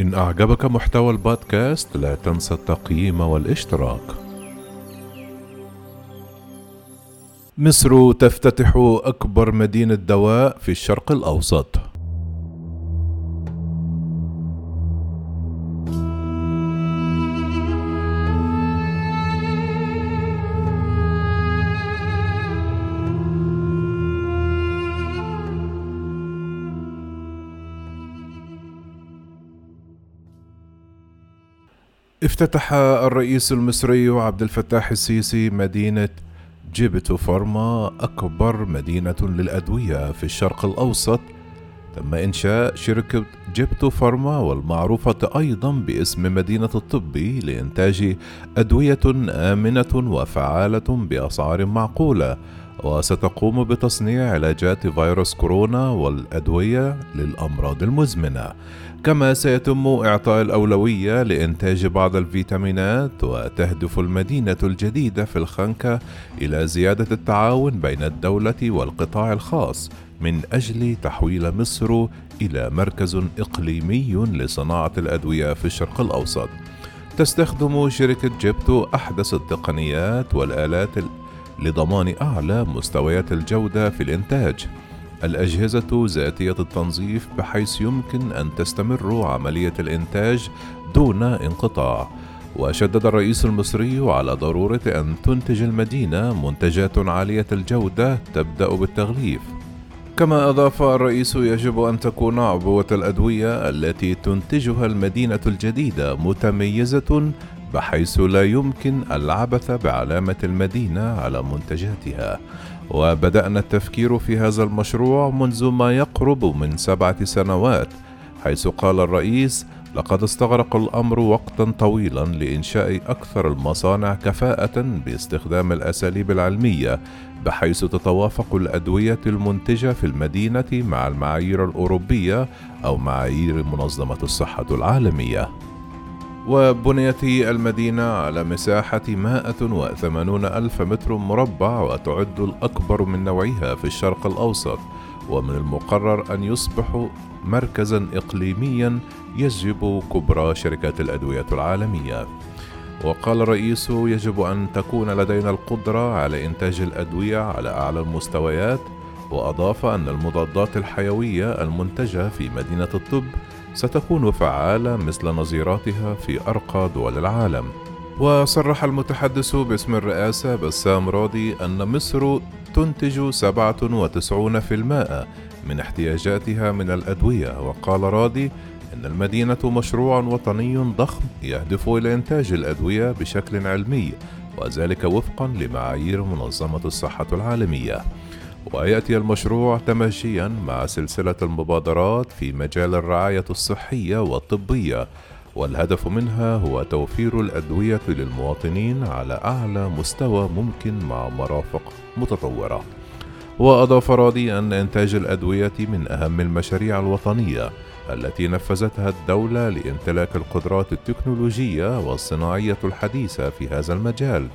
إن أعجبك محتوى البودكاست لا تنسى التقييم والاشتراك. مصر تفتتح أكبر مدينة دواء في الشرق الأوسط. افتتح الرئيس المصري عبد الفتاح السيسي مدينة جيبتو فارما أكبر مدينة للأدوية في الشرق الأوسط. تم إنشاء شركة جيبتو فارما والمعروفة أيضا باسم مدينة الطب لإنتاج أدوية آمنة وفعالة بأسعار معقولة. وستقوم بتصنيع علاجات فيروس كورونا والأدوية للأمراض المزمنة كما سيتم إعطاء الأولوية لإنتاج بعض الفيتامينات وتهدف المدينة الجديدة في الخنكة إلى زيادة التعاون بين الدولة والقطاع الخاص من أجل تحويل مصر إلى مركز إقليمي لصناعة الأدوية في الشرق الأوسط. تستخدم شركة جيبتو أحدث التقنيات والآلات لضمان أعلى مستويات الجودة في الإنتاج. الأجهزة ذاتية التنظيف بحيث يمكن أن تستمر عملية الإنتاج دون انقطاع. وشدد الرئيس المصري على ضرورة أن تنتج المدينة منتجات عالية الجودة تبدأ بالتغليف. كما أضاف الرئيس يجب أن تكون عبوة الأدوية التي تنتجها المدينة الجديدة متميزة بحيث لا يمكن العبث بعلامة المدينة على منتجاتها. وبدأنا التفكير في هذا المشروع منذ ما يقرب من سبعة سنوات حيث قال الرئيس لقد استغرق الأمر وقتا طويلا لإنشاء أكثر المصانع كفاءة باستخدام الأساليب العلمية بحيث تتوافق الأدوية المنتجة في المدينة مع المعايير الأوروبية أو معايير منظمة الصحة العالمية. وبنيت المدينة على مساحة 180 ألف متر مربع وتعد الأكبر من نوعها في الشرق الأوسط ومن المقرر أن يصبح مركزا إقليميا يجذب كبرى شركات الأدوية العالمية. وقال الرئيس يجب أن تكون لدينا القدرة على إنتاج الأدوية على أعلى المستويات وأضاف أن المضادات الحيوية المنتجة في مدينة الطب ستكون فعالة مثل نظيراتها في أرقى دول العالم. وصرح المتحدث باسم الرئاسة بسام راضي أن مصر تنتج 97% من احتياجاتها من الأدوية وقال راضي إن المدينة مشروع وطني ضخم يهدف إلى إنتاج الأدوية بشكل علمي وذلك وفقا لمعايير منظمة الصحة العالمية. ويأتي المشروع تماشيا مع سلسلة المبادرات في مجال الرعاية الصحية والطبية والهدف منها هو توفير الأدوية للمواطنين على أعلى مستوى ممكن مع مرافق متطورة. وأضاف راضي ان إنتاج الأدوية من أهم المشاريع الوطنية التي نفذتها الدولة لامتلاك القدرات التكنولوجية والصناعية الحديثة في هذا المجال.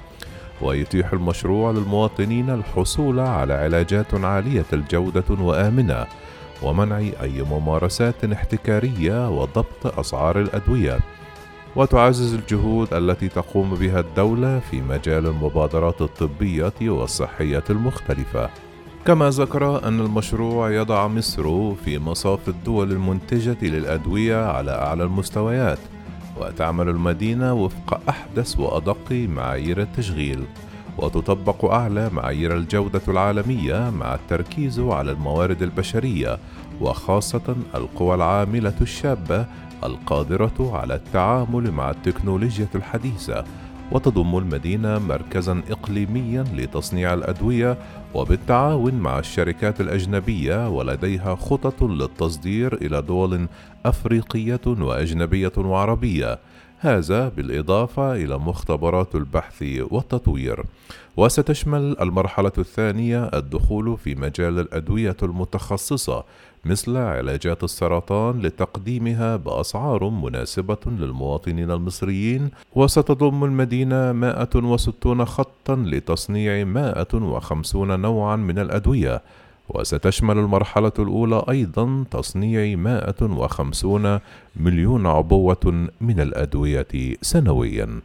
ويتيح المشروع للمواطنين الحصول على علاجات عالية الجودة وآمنة ومنع أي ممارسات احتكارية وضبط أسعار الأدوية. وتعزز الجهود التي تقوم بها الدولة في مجال المبادرات الطبية والصحية المختلفة. كما ذكر أن المشروع يضع مصر في مصاف الدول المنتجة للأدوية على أعلى المستويات. وتعمل المدينة وفق أحدث وأدق معايير التشغيل وتطبق أعلى معايير الجودة العالمية مع التركيز على الموارد البشرية وخاصة القوى العاملة الشابة القادرة على التعامل مع التكنولوجيا الحديثة وتضم المدينة مركزا إقليميا لتصنيع الأدوية وبالتعاون مع الشركات الأجنبية ولديها خطط للتصدير إلى دول أفريقية وأجنبية وعربية. هذا بالإضافة إلى مختبرات البحث والتطوير. وستشمل المرحلة الثانية الدخول في مجال الأدوية المتخصصة مثل علاجات السرطان لتقديمها بأسعار مناسبة للمواطنين المصريين. وستضم المدينة 160 خطا لتصنيع 150 نوعا من الأدوية. وستشمل المرحلة الأولى أيضا تصنيع 150 مليون عبوة من الأدوية سنوياً.